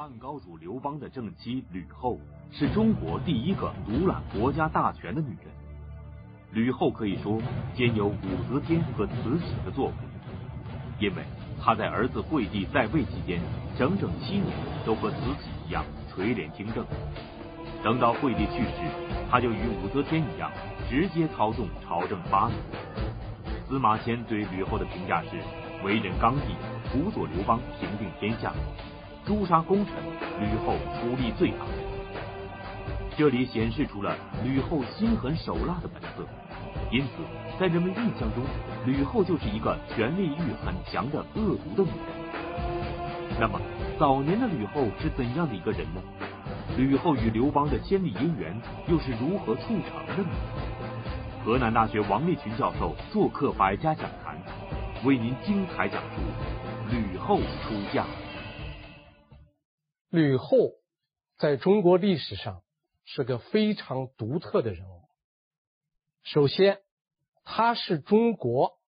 汉高祖刘邦的正妻吕后是中国第一个独揽国家大权的女人。吕后可以说兼有武则天和慈禧的作为，因为她在儿子惠帝在位期间，整整七年都和慈禧一样垂帘听政。等到惠帝去世，她就与武则天一样，直接操纵朝政八年。司马迁对吕后的评价是：为人刚毅，辅佐刘邦平定天下。诛杀功臣，吕后出力最大。这里显示出了吕后心狠手辣的本色，因此在人们印象中，吕后就是一个权力欲很强的恶毒的女人。那么，早年的吕后是怎样的一个人呢？吕后与刘邦的千里姻缘又是如何促成的呢？河南大学王立群教授做客百家讲坛，为您精彩讲述吕后出嫁。吕后在中国历史上是个非常独特的人物。首先，她是中国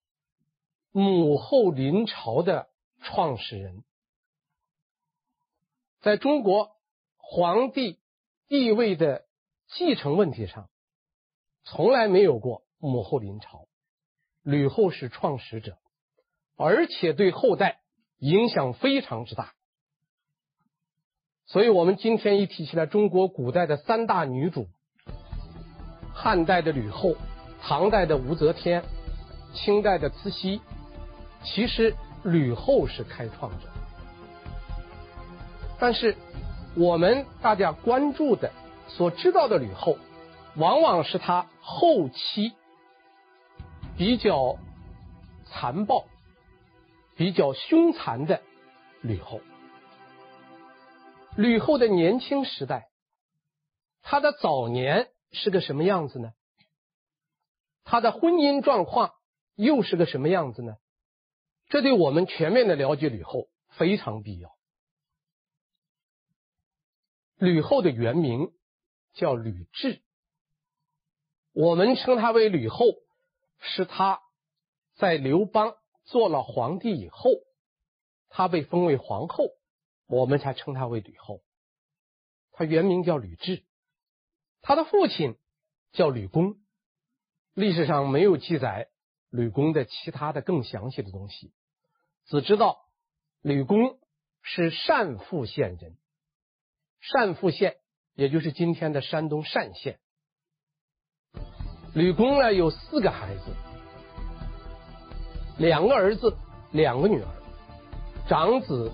母后临朝的创始人。在中国皇帝地位的继承问题上，从来没有过母后临朝。吕后是创始者，而且对后代影响非常之大。所以，我们今天一提起来，中国古代的三大女主：汉代的吕后、唐代的武则天、清代的慈禧，其实吕后是开创者。但是，我们大家关注的、所知道的吕后，往往是她后期比较残暴、比较凶残的吕后。吕后的年轻时代，她的早年是个什么样子呢？她的婚姻状况又是个什么样子呢？这对我们全面的了解吕后非常必要。吕后的原名叫吕雉，我们称她为吕后，是她在刘邦做了皇帝以后，她被封为皇后。我们才称他为吕后，他原名叫吕雉，他的父亲叫吕公，历史上没有记载吕公的其他的更详细的东西，只知道吕公是单父县人，单父县也就是今天的山东单县。吕公呢有四个孩子，两个儿子，两个女儿，长子。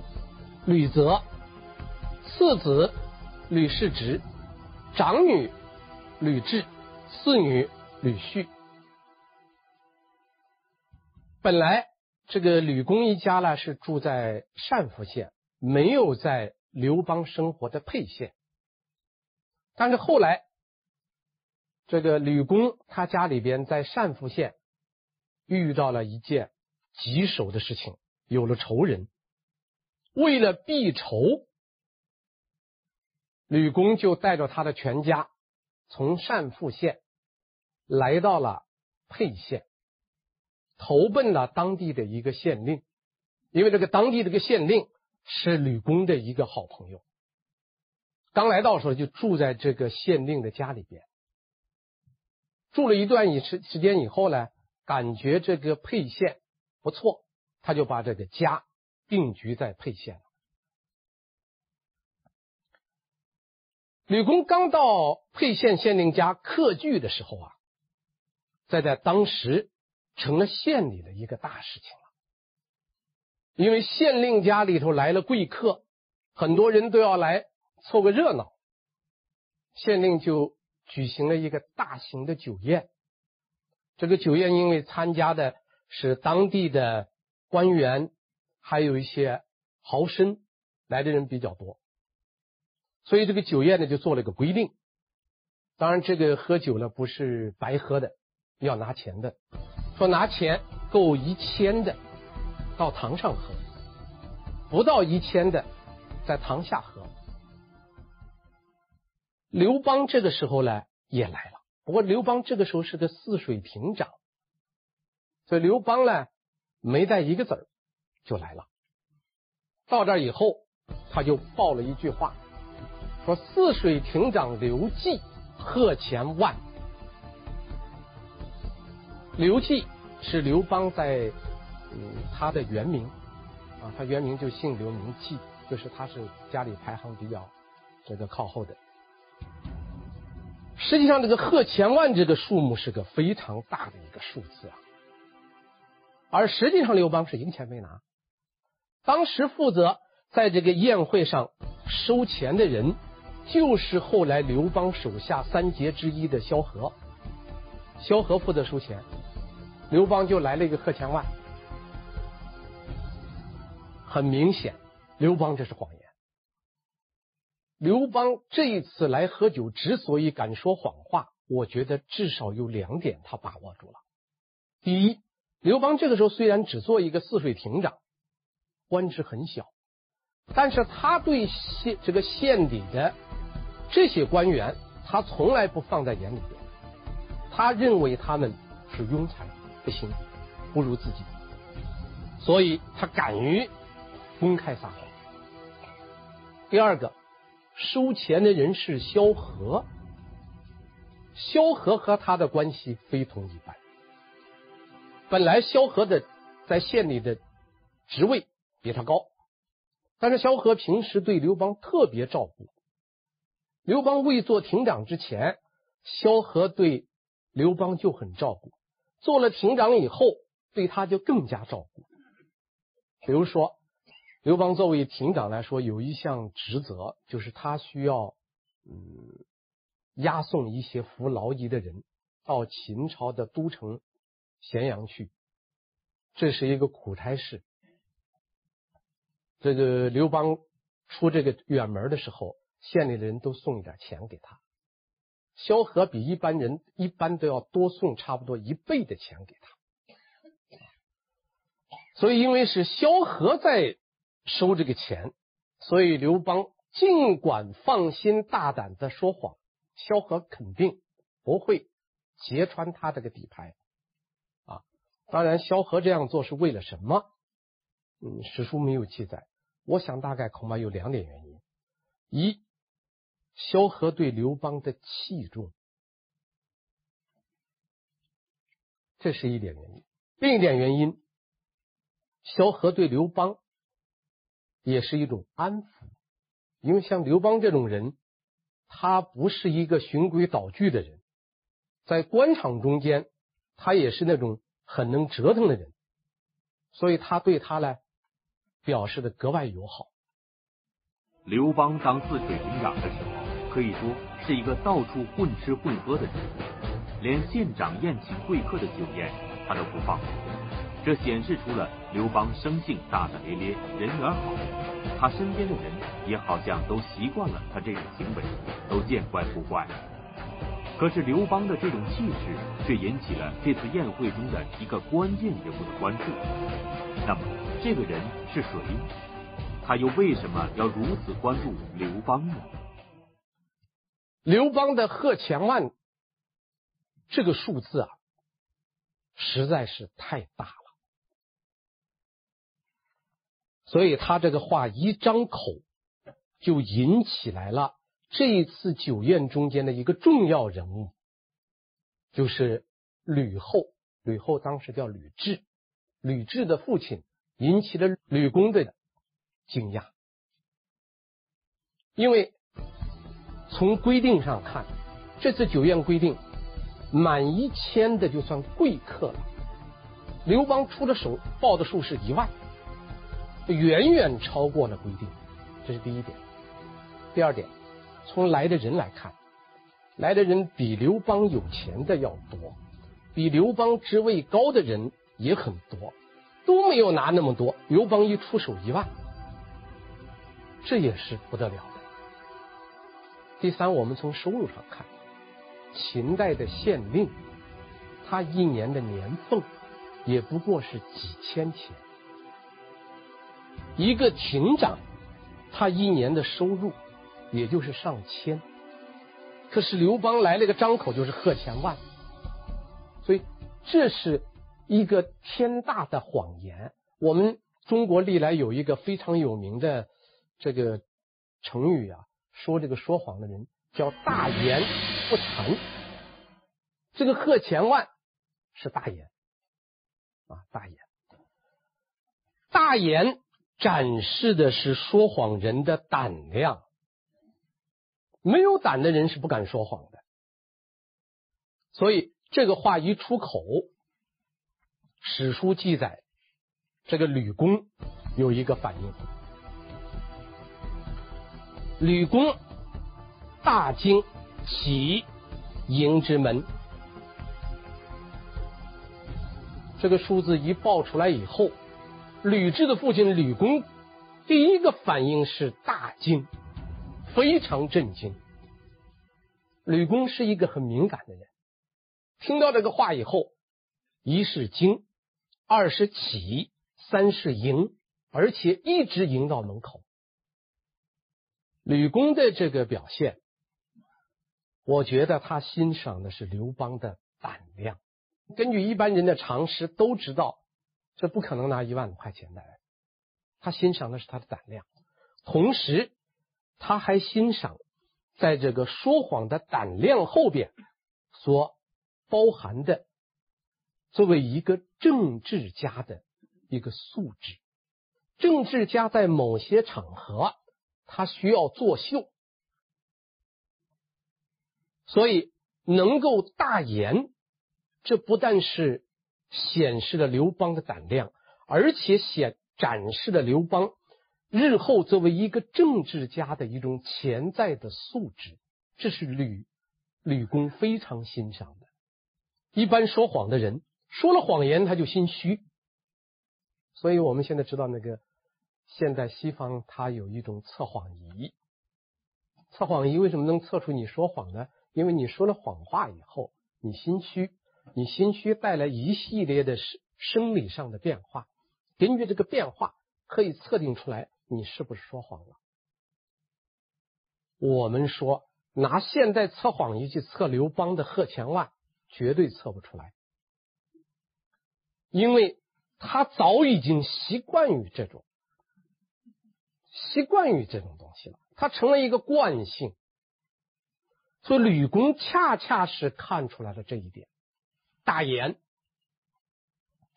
吕泽，次子吕氏直，长女吕雉，次女吕旭。本来这个吕公一家呢是住在单父县，没有在刘邦生活的沛县。但是后来，这个吕公他家里边在单父县遇到了一件棘手的事情，有了仇人。为了避仇，吕公就带着他的全家从单父县来到了沛县，投奔了当地的一个县令。因为这个当地这个县令是吕公的一个好朋友，刚来到时候就住在这个县令的家里边。住了一段时时间以后呢，感觉这个沛县不错，他就把这个家。定居在沛县。吕公刚到沛县县令家客居的时候啊，在在当时成了县里的一个大事情了。因为县令家里头来了贵客，很多人都要来凑个热闹，县令就举行了一个大型的酒宴。这个酒宴因为参加的是当地的官员。还有一些豪绅来的人比较多，所以这个酒宴呢就做了一个规定。当然，这个喝酒呢不是白喝的，要拿钱的。说拿钱够一千的到堂上喝，不到一千的在堂下喝。刘邦这个时候呢也来了，不过刘邦这个时候是个泗水亭长，所以刘邦呢没带一个子儿。就来了，到这以后，他就报了一句话，说泗水亭长刘季贺钱万。刘季是刘邦在嗯他的原名啊，他原名就姓刘名季，就是他是家里排行比较这个靠后的。实际上，这个贺钱万这个数目是个非常大的一个数字啊。而实际上，刘邦是赢钱没拿。当时负责在这个宴会上收钱的人，就是后来刘邦手下三杰之一的萧何。萧何负责收钱，刘邦就来了一个贺千万。很明显，刘邦这是谎言。刘邦这一次来喝酒之所以敢说谎话，我觉得至少有两点他把握住了。第一，刘邦这个时候虽然只做一个泗水亭长，官职很小，但是他对县这个县里的这些官员，他从来不放在眼里边。他认为他们是庸才，不行，不如自己，所以他敢于公开撒谎。第二个，收钱的人是萧何，萧何和他的关系非同一般。本来萧何的在县里的职位比他高，但是萧何平时对刘邦特别照顾。刘邦未做亭长之前，萧何对刘邦就很照顾；做了亭长以后，对他就更加照顾。比如说，刘邦作为亭长来说，有一项职责，就是他需要嗯押送一些服劳役的人到秦朝的都城。咸阳去，这是一个苦差事。这个刘邦出这个远门的时候，县里的人都送一点钱给他。萧何比一般人一般都要多送差不多一倍的钱给他。所以，因为是萧何在收这个钱，所以刘邦尽管放心大胆的说谎，萧何肯定不会揭穿他这个底牌。啊当然，萧何这样做是为了什么？嗯，史书没有记载。我想大概恐怕有两点原因：一，萧何对刘邦的器重，这是一点原因；另一点原因，萧何对刘邦也是一种安抚，因为像刘邦这种人，他不是一个循规蹈矩的人，在官场中间，他也是那种。很能折腾的人，所以他对他呢表示的格外友好。刘邦当泗水亭长的时候，可以说是一个到处混吃混喝的人，连县长宴请贵客的酒宴他都不放过。这显示出了刘邦生性大大咧咧，人缘好。他身边的人也好像都习惯了他这种行为，都见怪不怪。可是刘邦的这种气势却引起了这次宴会中的一个关键人物的关注。那么，这个人是谁？他又为什么要如此关注刘邦呢？刘邦的贺钱万这个数字啊，实在是太大了，所以他这个话一张口，就引起来了。这一次酒宴中间的一个重要人物，就是吕后。吕后当时叫吕雉，吕雉的父亲引起了吕公的惊讶，因为从规定上看，这次酒宴规定满一千的就算贵客了。刘邦出的手报的数是一万，远远超过了规定，这是第一点。第二点。从来的人来看，来的人比刘邦有钱的要多，比刘邦职位高的人也很多，都没有拿那么多。刘邦一出手一万，这也是不得了的。第三，我们从收入上看，秦代的县令，他一年的年俸也不过是几千钱，一个亭长，他一年的收入。也就是上千，可是刘邦来了个张口就是贺钱万，所以这是一个天大的谎言。我们中国历来有一个非常有名的这个成语啊，说这个说谎的人叫大言不惭。这个贺钱万是大言啊，大言，大言展示的是说谎人的胆量。没有胆的人是不敢说谎的，所以这个话一出口，史书记载，这个吕公有一个反应。吕公大惊，起迎之门。这个数字一报出来以后，吕雉的父亲吕公第一个反应是大惊。非常震惊。吕公是一个很敏感的人，听到这个话以后，一是惊，二是起，三是迎，而且一直迎到门口。吕公的这个表现，我觉得他欣赏的是刘邦的胆量。根据一般人的常识，都知道这不可能拿一万块钱的。他欣赏的是他的胆量，同时。他还欣赏，在这个说谎的胆量后边所包含的，作为一个政治家的一个素质。政治家在某些场合，他需要作秀，所以能够大言，这不但是显示了刘邦的胆量，而且显展示了刘邦。日后作为一个政治家的一种潜在的素质，这是吕吕公非常欣赏的。一般说谎的人说了谎言，他就心虚。所以我们现在知道，那个现在西方它有一种测谎仪，测谎仪为什么能测出你说谎呢？因为你说了谎话以后，你心虚，你心虚带来一系列的生生理上的变化，根据这个变化可以测定出来。你是不是说谎了？我们说拿现代测谎仪去测刘邦的贺钱万，绝对测不出来，因为他早已经习惯于这种习惯于这种东西了，他成了一个惯性。所以吕公恰恰是看出来了这一点。大言，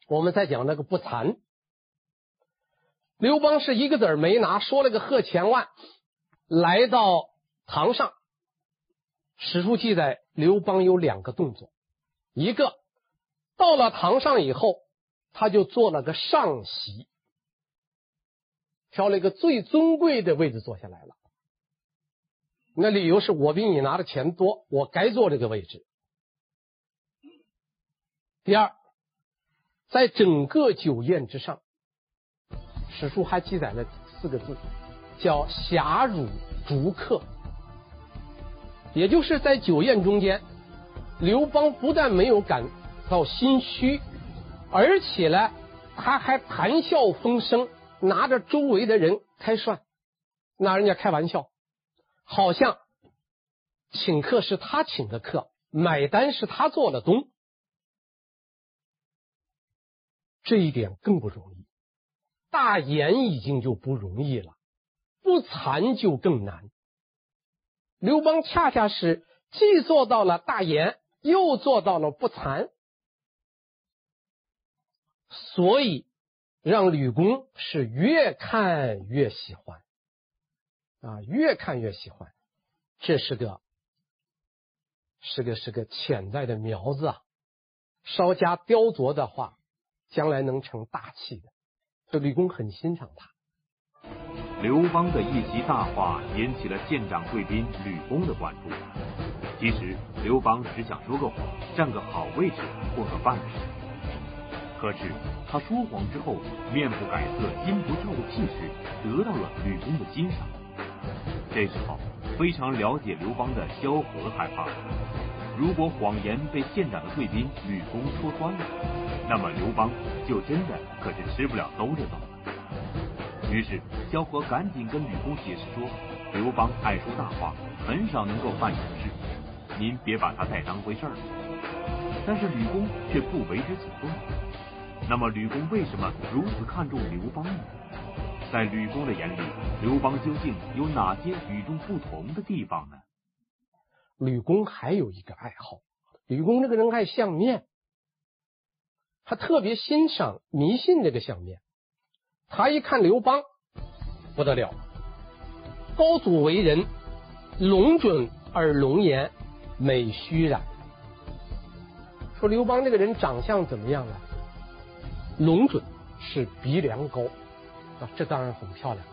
我们再讲那个不惭。刘邦是一个子儿没拿，说了个贺钱万，来到堂上。史书记载，刘邦有两个动作，一个到了堂上以后，他就做了个上席，挑了一个最尊贵的位置坐下来了。那理由是我比你拿的钱多，我该坐这个位置。第二，在整个酒宴之上。史书还记载了四个字，叫“侠辱逐客”，也就是在酒宴中间，刘邦不但没有感到心虚，而且呢，他还谈笑风生，拿着周围的人开涮，拿人家开玩笑，好像请客是他请的客，买单是他做的东，这一点更不容易。大言已经就不容易了，不惭就更难。刘邦恰恰是既做到了大言，又做到了不惭，所以让吕公是越看越喜欢啊，越看越喜欢。这是个是个是个潜在的苗子啊，稍加雕琢的话，将来能成大器的。这吕公很欣赏他。刘邦的一席大话引起了县长贵宾吕公的关注。其实刘邦只想说个谎，占个好位置，过个饭吃。可是他说谎之后，面不改色，心不跳的气势，得到了吕公的欣赏。这时候，非常了解刘邦的萧何害怕。如果谎言被县长的贵宾吕公说穿了。那么刘邦就真的可是吃不了兜着走了。于是萧何赶紧跟吕公解释说：“刘邦爱说大话，很少能够办成事，您别把他太当回事儿。”但是吕公却不为之所动。那么吕公为什么如此看重刘邦呢？在吕公的眼里，刘邦究竟有哪些与众不同的地方呢？吕公还有一个爱好，吕公这个人爱相面，他特别欣赏迷信这个相面。他一看刘邦不得了，高祖为人，龙准而龙颜，美须髯。说刘邦这个人长相怎么样呢？龙准是鼻梁高啊。这当然很漂亮了。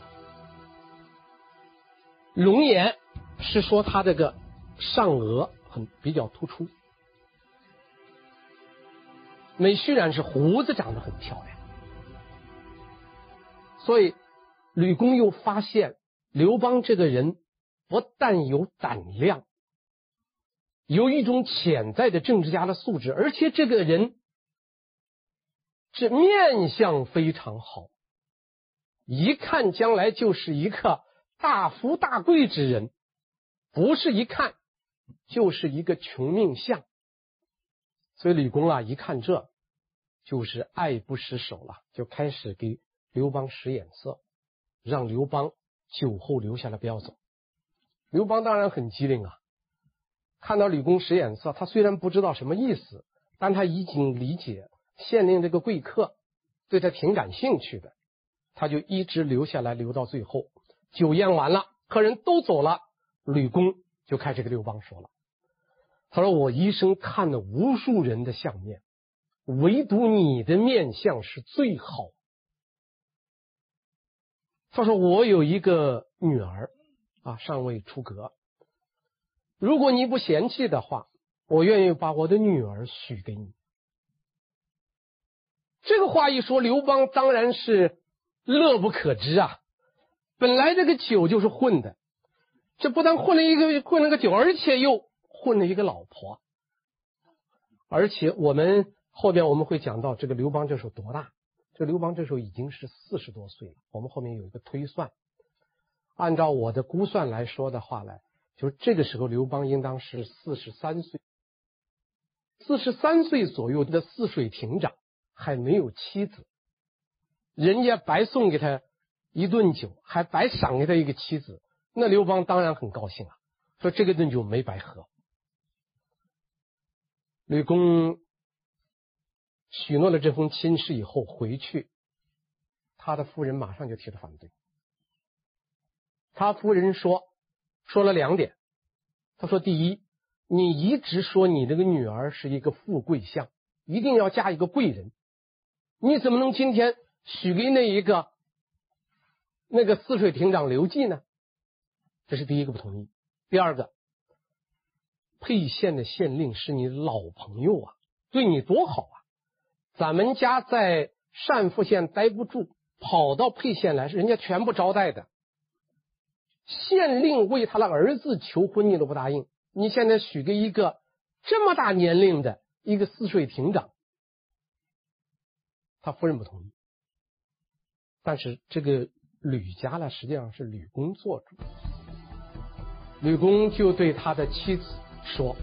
龙颜是说他这个上额很比较突出，美须髯是胡子长得很漂亮。所以吕公又发现刘邦这个人不但有胆量，有一种潜在的政治家的素质，而且这个人这面相非常好。一看将来就是一个大富大贵之人，不是一看就是一个穷命相。所以吕公啊，一看这就是爱不释手了，就开始给刘邦使眼色，让刘邦酒后留下来不要走。刘邦当然很机灵啊，看到吕公使眼色，他虽然不知道什么意思，但他已经理解县令这个贵客对他挺感兴趣的。他就一直留下来，留到最后，酒宴完了，客人都走了，吕公就开始跟刘邦说了：“他说我一生看了无数人的相面，唯独你的面相是最好。他说我有一个女儿啊，尚未出阁，如果你不嫌弃的话，我愿意把我的女儿许给你。”这个话一说，刘邦当然是。乐不可支啊！本来这个酒就是混的，这不但混了一个混了个酒，而且又混了一个老婆。而且我们后边我们会讲到，这个刘邦这时候多大？这刘邦这时候已经是四十多岁了。我们后面有一个推算，按照我的估算来说的话呢，就是这个时候刘邦应当是四十三岁。四十三岁左右的泗水亭长还没有妻子。人家白送给他一顿酒，还白赏给他一个妻子，那刘邦当然很高兴啊，说这个顿酒没白喝。吕公许诺了这封亲事以后回去，他的夫人马上就提了反对。他夫人说，说了两点，他说：第一，你一直说你这个女儿是一个富贵相，一定要嫁一个贵人，你怎么能今天？许给那一个那个泗水亭长刘季呢？这是第一个不同意。第二个，沛县的县令是你老朋友啊，对你多好啊！咱们家在单父县待不住，跑到沛县来，是人家全部招待的。县令为他的儿子求婚，你都不答应。你现在许给一个这么大年龄的一个泗水亭长，他夫人不同意。但是这个吕家呢，实际上是吕公做主。吕公就对他的妻子说：“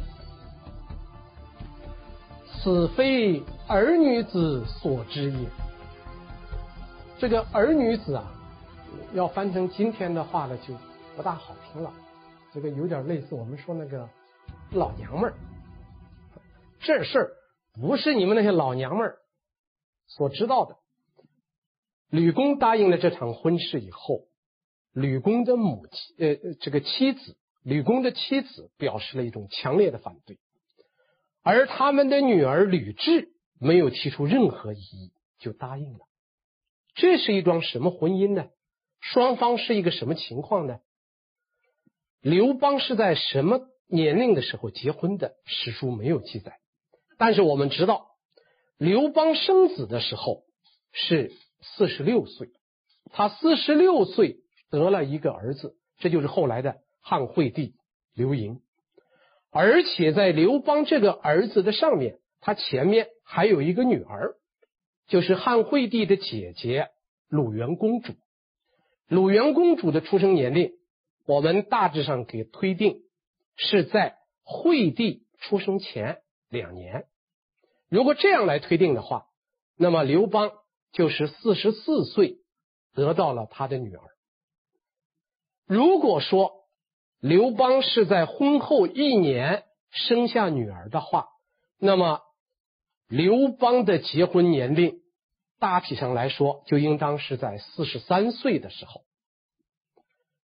此非儿女子所知也。”这个儿女子啊，要翻成今天的话呢，就不大好听了。这个有点类似我们说那个老娘们儿。这事儿不是你们那些老娘们儿所知道的。吕公答应了这场婚事以后，吕公的母亲，呃，这个妻子，吕公的妻子表示了一种强烈的反对，而他们的女儿吕雉没有提出任何异议，就答应了。这是一桩什么婚姻呢？双方是一个什么情况呢？刘邦是在什么年龄的时候结婚的？史书没有记载，但是我们知道，刘邦生子的时候是。四十六岁，他四十六岁得了一个儿子，这就是后来的汉惠帝刘盈。而且在刘邦这个儿子的上面，他前面还有一个女儿，就是汉惠帝的姐姐鲁元公主。鲁元公主的出生年龄，我们大致上给推定是在惠帝出生前两年。如果这样来推定的话，那么刘邦。就是四十四岁得到了他的女儿。如果说刘邦是在婚后一年生下女儿的话，那么刘邦的结婚年龄大体上来说就应当是在四十三岁的时候。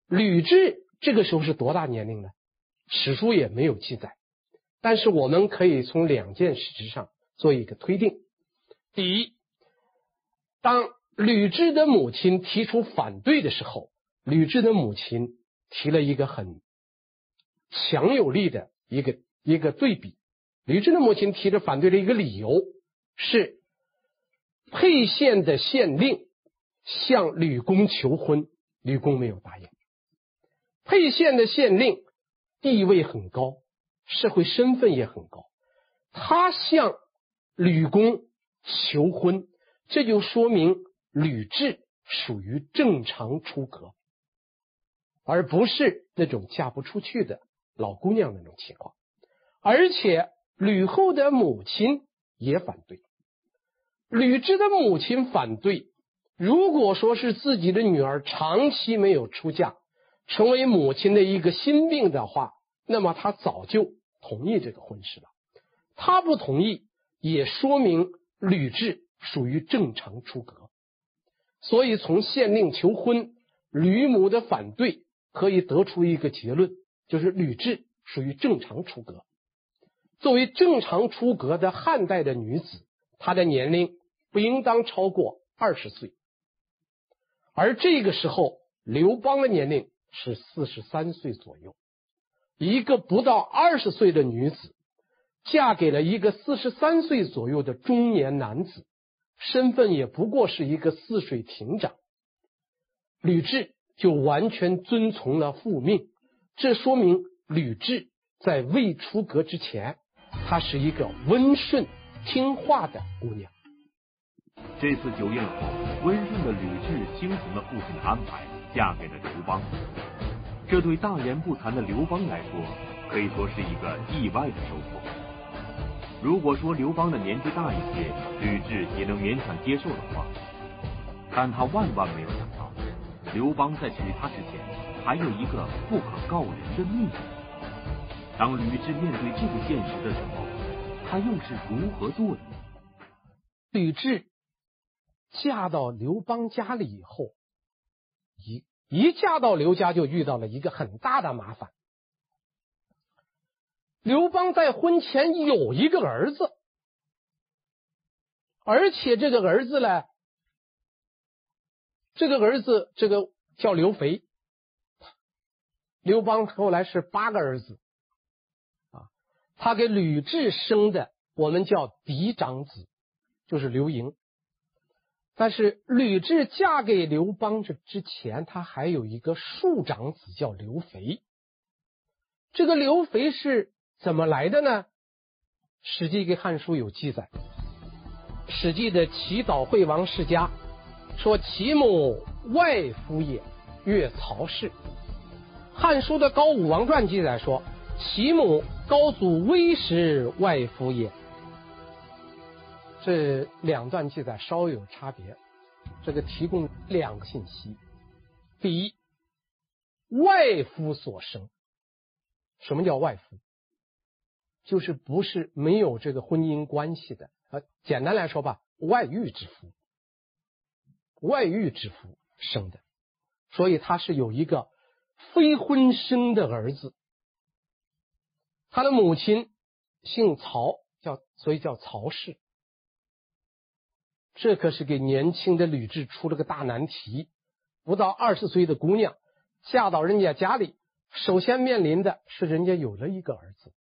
吕雉这个时候是多大年龄呢？史书也没有记载，但是我们可以从两件事实上做一个推定。第一，当吕雉的母亲提出反对的时候，吕雉的母亲提了一个很强有力的一个一个对比。吕雉的母亲提着反对的一个理由是，沛县的县令向吕公求婚，吕公没有答应。沛县的县令地位很高，社会身份也很高，他向吕公求婚，这就说明吕雉属于正常出阁，而不是那种嫁不出去的老姑娘那种情况。而且吕后的母亲也反对，吕雉的母亲反对。如果说是自己的女儿长期没有出嫁，成为母亲的一个心病的话，那么她早就同意这个婚事了。她不同意，也说明。吕雉属于正常出阁，所以从县令求婚、吕母的反对，可以得出一个结论，就是吕雉属于正常出阁。作为正常出阁的汉代的女子，她的年龄不应当超过二十岁。而这个时候，刘邦的年龄是四十三岁左右，一个不到二十岁的女子。嫁给了一个四十三岁左右的中年男子，身份也不过是一个泗水亭长，吕雉就完全遵从了父命。这说明吕雉在未出阁之前，她是一个温顺听话的姑娘。这次酒宴后，温顺的吕雉听从了父亲的安排，嫁给了刘邦。这对大言不惭的刘邦来说，可以说是一个意外的收获。如果说刘邦的年纪大一些，吕雉也能勉强接受的话，但他万万没有想到，刘邦在娶她之前还有一个不可告人的秘密。当吕雉面对这个现实的时候，她又是如何做的？吕雉嫁到刘邦家里以后，一一嫁到刘家就遇到了一个很大的麻烦。刘邦在婚前有一个儿子，而且这个儿子呢，这个儿子这个叫刘肥。刘邦后来是八个儿子，啊，他给吕雉生的我们叫嫡长子，就是刘盈。但是吕雉嫁给刘邦这之前，他还有一个庶长子叫刘肥。这个刘肥是。怎么来的呢？《史记》跟《汉书》有记载，《史记》的齐悼惠王世家说其母外夫也，越曹氏。《汉书》的《高武王传》记载说其母高祖威时外夫也。这两段记载稍有差别，这个提供两个信息：第一，外夫所生。什么叫外夫？就是不是没有这个婚姻关系的。啊，简单来说吧，外遇之夫，外遇之夫生的，所以他是有一个非婚生的儿子，他的母亲姓曹，叫所以叫曹氏，这可是给年轻的吕雉出了个大难题，不到二十岁的姑娘嫁到人家家里，首先面临的是人家有了一个儿子。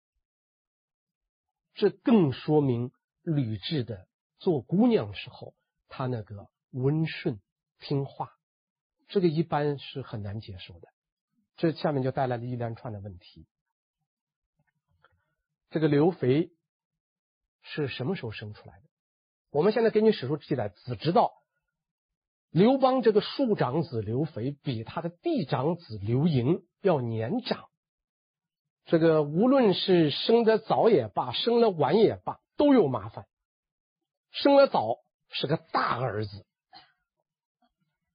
这更说明吕雉的做姑娘时候，她那个温顺听话，这个一般是很难接受的。这下面就带来了一连串的问题。这个刘肥是什么时候生出来的？我们现在根据史书记载，只知道刘邦这个庶长子刘肥比他的嫡长子刘盈要年长。这个无论是生得早也罢，生得晚也罢，都有麻烦。生得早是个大儿子，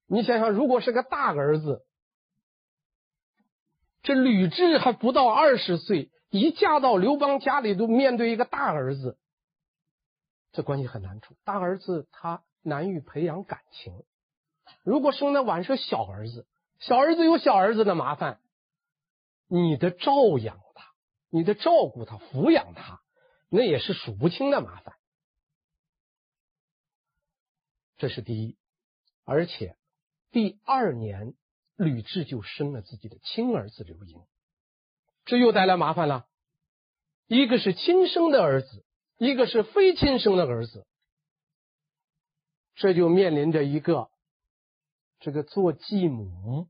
你想想，如果是个大儿子，这吕雉还不到二十岁，一嫁到刘邦家里，都面对一个大儿子，这关系很难处。大儿子他难于培养感情，如果生的晚是小儿子，小儿子有小儿子的麻烦，你的照养他，你的照顾他，抚养他，那也是数不清的麻烦。这是第一，而且第二年，吕雉就生了自己的亲儿子刘盈，这又带来麻烦了。一个是亲生的儿子，一个是非亲生的儿子，这就面临着一个这个做继母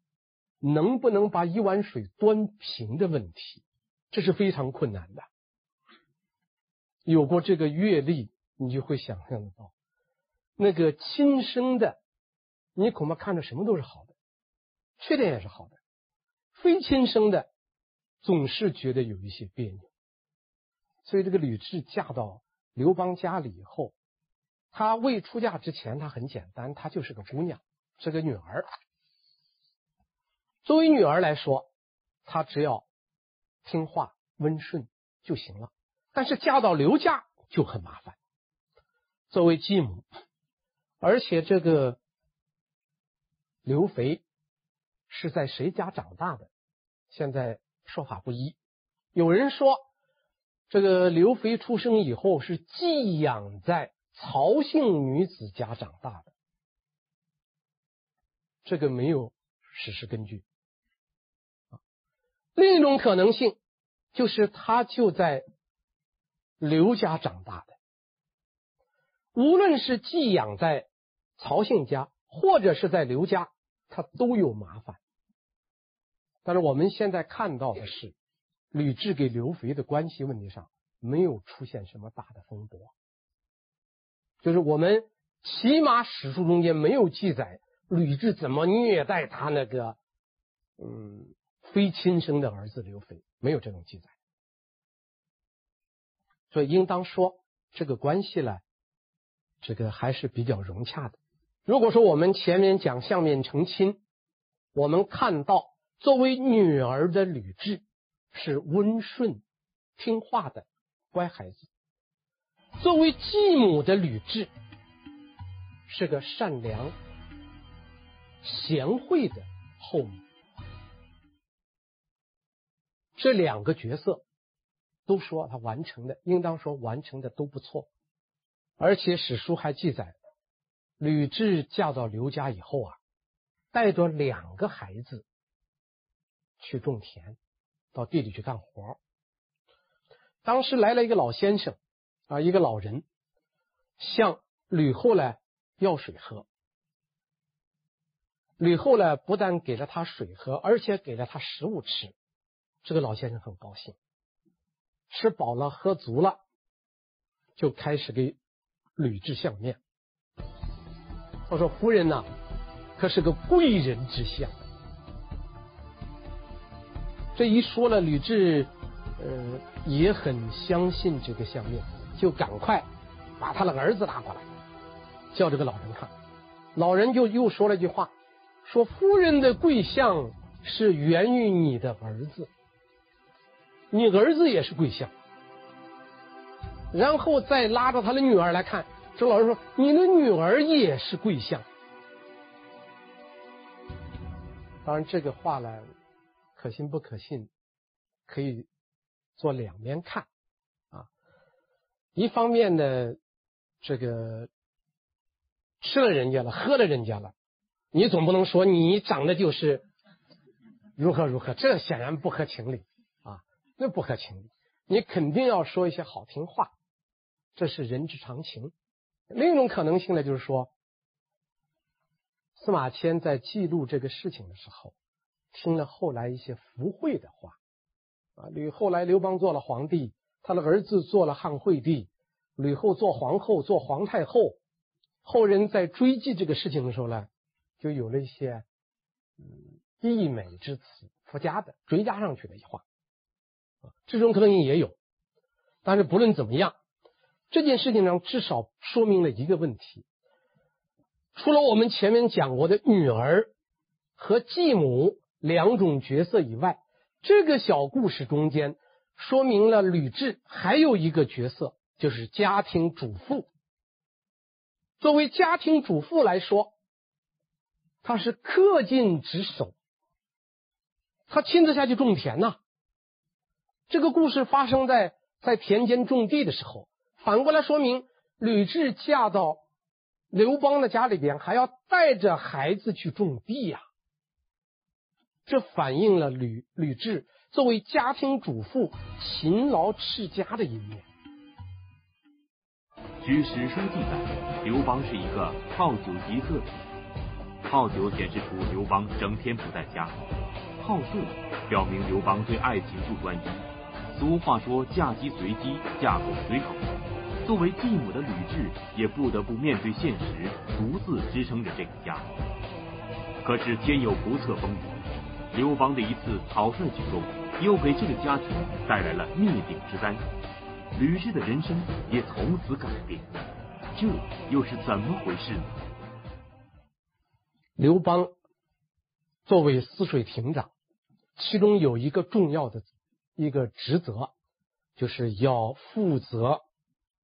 能不能把一碗水端平的问题，这是非常困难的。有过这个阅历，你就会想象得到。那个亲生的，你恐怕看着什么都是好的，缺点也是好的；非亲生的，总是觉得有一些别扭。所以，这个吕雉嫁到刘邦家里以后，她未出嫁之前，她很简单，她就是个姑娘，是个女儿。作为女儿来说，她只要听话、温顺就行了。但是嫁到刘家就很麻烦，作为继母。而且这个刘肥是在谁家长大的？现在说法不一。有人说，这个刘肥出生以后是寄养在曹姓女子家长大的，这个没有史实根据。另一种可能性就是他就在刘家长大的，无论是寄养在。曹姓家或者是在刘家，他都有麻烦。但是我们现在看到的是，吕雉给刘肥的关系问题上没有出现什么大的风波，就是我们起码史书中间没有记载吕雉怎么虐待他那个嗯非亲生的儿子刘肥，没有这种记载。所以应当说这个关系呢，这个还是比较融洽的。如果说我们前面讲相面成亲，我们看到作为女儿的吕雉是温顺听话的乖孩子，作为继母的吕雉是个善良贤惠的后母。这两个角色都说他完成的，应当说完成的都不错，而且史书还记载。吕雉嫁到刘家以后啊，带着两个孩子去种田，到地里去干活。当时来了一个老先生啊，一个老人，向吕后来要水喝。吕后呢不但给了他水喝，而且给了他食物吃。这个老先生很高兴，吃饱了喝足了，就开始给吕雉相面。他说：“夫人呐，可是个贵人之相。”这一说了，吕雉呃也很相信这个相面，就赶快把他的儿子拉过来，叫这个老人看。老人就又说了一句话：“说夫人的贵相是源于你的儿子，你儿子也是贵相。”然后再拉着他的女儿来看。这老人说：“你的女儿也是贵相。”当然，这个话呢，可信不可信，可以做两面看啊。一方面呢，这个吃了人家了，喝了人家了，你总不能说你长得就是如何如何，这显然不合情理，那不合情理。你肯定要说一些好听话，这是人之常情。另一种可能性呢，就是说，司马迁在记录这个事情的时候，听了后来一些附会的话，啊，吕后来刘邦做了皇帝，他的儿子做了汉惠帝，吕后做皇后，做皇太后，后人在追记这个事情的时候呢，就有了一些嗯溢美之词附加的追加上去的一些话，啊，这种可能性也有，但是不论怎么样。这件事情上至少说明了一个问题：除了我们前面讲过的女儿和继母两种角色以外，这个小故事中间说明了吕雉还有一个角色，就是家庭主妇。作为家庭主妇来说，她是恪尽职守，她亲自下去种田呐。这个故事发生在在田间种地的时候，反过来说明吕雉嫁到刘邦的家里边，还要带着孩子去种地呀。这反映了吕吕雉作为家庭主妇勤劳持家的一面。据史书记载，刘邦是一个好酒极色，好酒显示出刘邦整天不在家，好色表明刘邦对爱情不专一。俗话说“嫁鸡随鸡，嫁狗随狗”。作为继母的吕雉也不得不面对现实，独自支撑着这个家。可是天有不测风云，刘邦的一次草率举动，又给这个家庭带来了灭顶之灾。吕雉的人生也从此改变，这又是怎么回事呢？刘邦作为泗水亭长，其中有一个重要的。一个职责就是要负责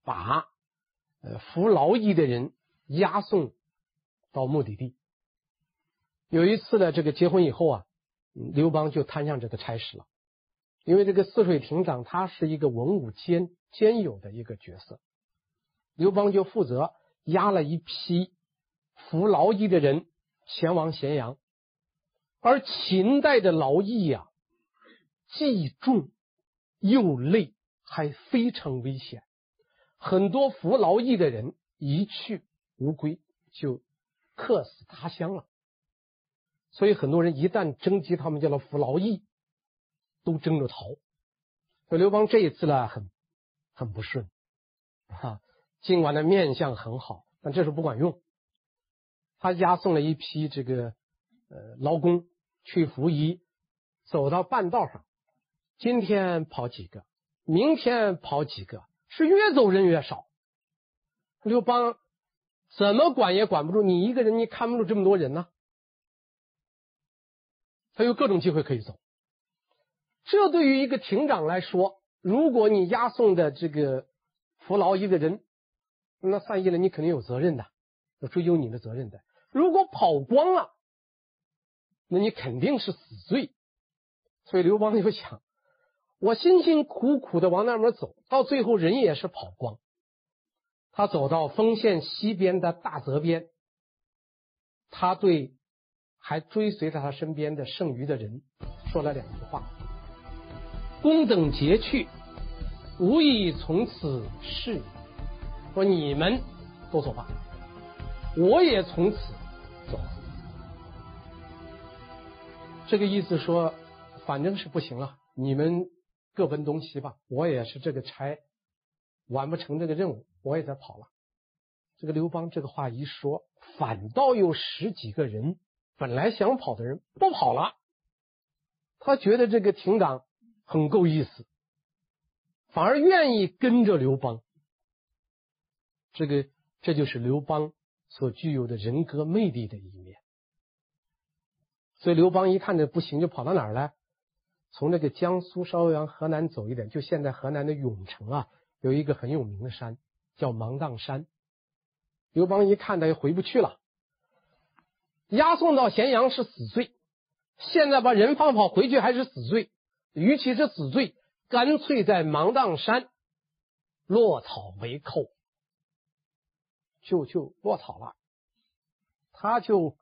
把呃服劳役的人押送到目的地。有一次呢，这个结婚以后啊，刘邦就摊上这个差事了。因为这个泗水亭长他是一个文武兼兼有的一个角色，刘邦就负责押了一批服劳役的人前往咸阳，而秦代的劳役呀。既重又累，还非常危险。很多服劳役的人一去无归，就客死他乡了。所以很多人一旦征集他们叫做服劳役，都争着逃。所以刘邦这一次呢，很很不顺啊。尽管他面相很好，但这时候不管用。他押送了一批这个呃劳工去服役，走到半道上。今天跑几个，明天跑几个，是越走人越少。刘邦怎么管也管不住，你一个人你看不住这么多人呢？他有各种机会可以走。这对于一个亭长来说，如果你押送的这个服劳役的人，那散役了，你肯定有责任的，要追究你的责任的。如果跑光了，那你肯定是死罪。所以刘邦就想。我辛辛苦苦的往那边走，到最后人也是跑光。他走到丰县西边的大泽边，他对还追随在他身边的剩余的人说了两句话：“公等皆去，吾已从此逝。”说你们都走吧，我也从此走。这个意思说，反正是不行了，你们。各奔东西吧，我也是这个差，完不成这个任务，我也得跑了。这个刘邦这个话一说，反倒有十几个人本来想跑的人不跑了。他觉得这个亭长很够意思，反而愿意跟着刘邦。这个这就是刘邦所具有的人格魅力的一面。所以刘邦一看这不行，就跑到哪儿来？从那个江苏稍微往河南走一点，就现在河南的永城啊，有一个很有名的山叫芒砀山。刘邦一看他又回不去了，押送到咸阳是死罪，现在把人放跑回去还是死罪。与其是死罪，干脆在芒砀山落草为寇，就就落草了，他就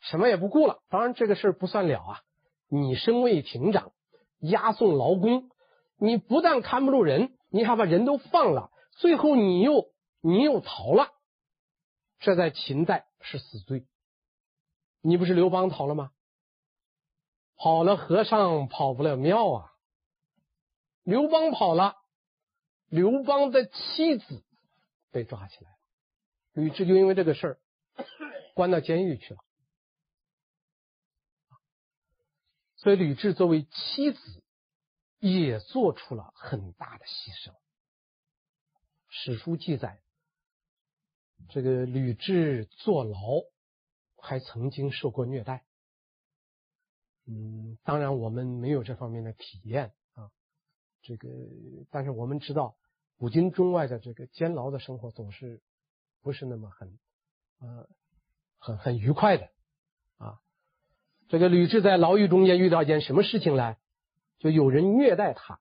什么也不顾了。当然这个事儿不算了啊。你身为亭长，押送劳工，你不但看不住人，你还把人都放了，最后你又你又逃了，这在秦代是死罪。你不是刘邦逃了吗？跑了和尚跑不了庙啊！刘邦跑了，刘邦的妻子被抓起来了，吕雉就因为这个事儿关到监狱去了。所以吕雉作为妻子，也做出了很大的牺牲。史书记载，这个吕雉坐牢，还曾经受过虐待。嗯，当然我们没有这方面的体验啊。这个，但是我们知道，古今中外的这个监牢的生活总是不是那么很呃很很愉快的。这个吕雉在牢狱中间遇到一件什么事情呢？就有人虐待他，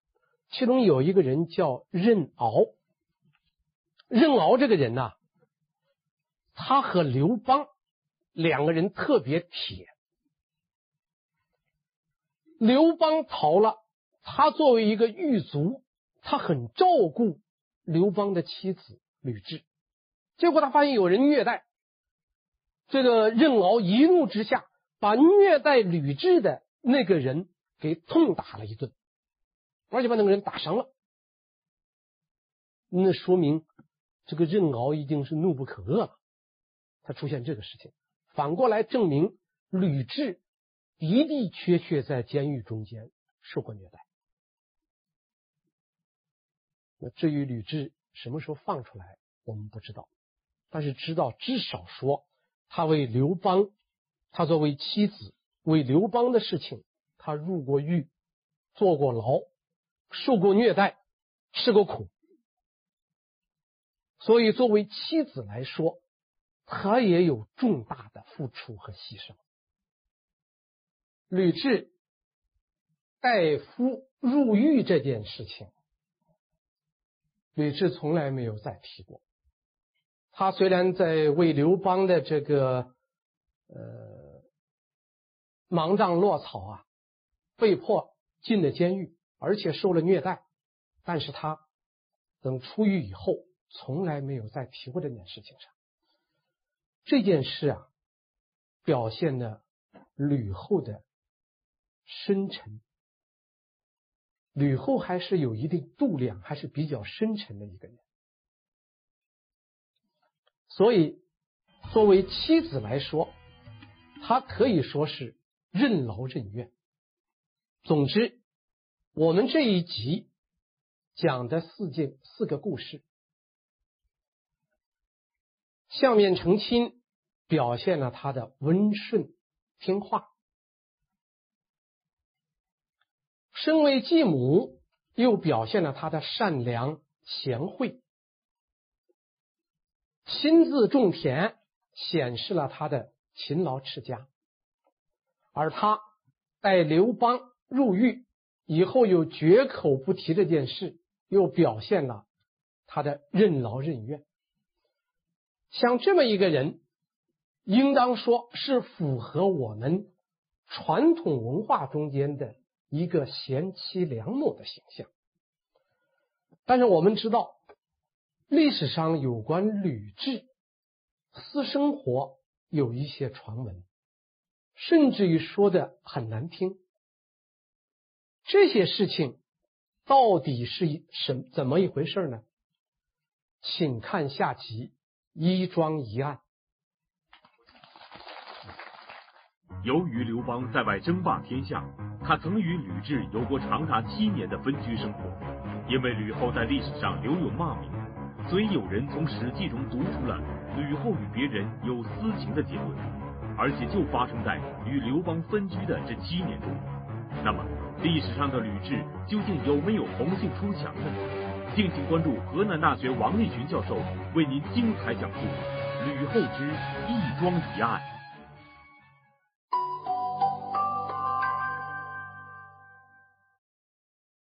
其中有一个人叫任敖。任敖这个人呐，他和刘邦两个人特别铁。刘邦逃了，他作为一个狱卒，他很照顾刘邦的妻子吕雉。结果他发现有人虐待，这个任敖一怒之下，把虐待吕雉的那个人给痛打了一顿，而且把那个人打伤了。那说明。这个任敖一定是怒不可遏了，他出现这个事情，反过来证明吕雉的的确确在监狱中间受过虐待。那至于吕雉什么时候放出来，我们不知道，但是知道至少说他为刘邦，他作为妻子为刘邦的事情，他入过狱，坐过牢，受过虐待，吃过苦。所以，作为妻子来说，他也有重大的付出和牺牲。吕雉带夫入狱这件事情，吕雉从来没有再提过。他虽然在为刘邦的这个呃芒杖落草啊，被迫进了监狱，而且受了虐待，但是他等出狱以后。从来没有再提过这件事情上。这件事啊，表现的吕后的深沉。吕后还是有一定度量，还是比较深沉的一个人。所以，作为妻子来说，她可以说是任劳任怨。总之，我们这一集讲的四件四个故事。相面成亲表现了他的温顺听话，身为继母又表现了他的善良贤惠，亲自种田显示了他的勤劳持家，而他带刘邦入狱以后又绝口不提这件事，又表现了他的任劳任怨。像这么一个人，应当说是符合我们传统文化中间的一个贤妻良母的形象。但是我们知道，历史上有关吕雉私生活有一些传闻，甚至于说的很难听。这些事情到底是一什怎么一回事呢？请看下集。衣庄一案。由于刘邦在外争霸天下，他曾与吕雉有过长达七年的分居生活。因为吕后在历史上留有骂名，所以有人从《史记》中读出了吕后与别人有私情的结论，而且就发生在与刘邦分居的这七年中。那么，历史上的吕雉究竟有没有红杏出墙呢？敬请关注河南大学王立群教授为您精彩讲述《吕后之义庄一案》。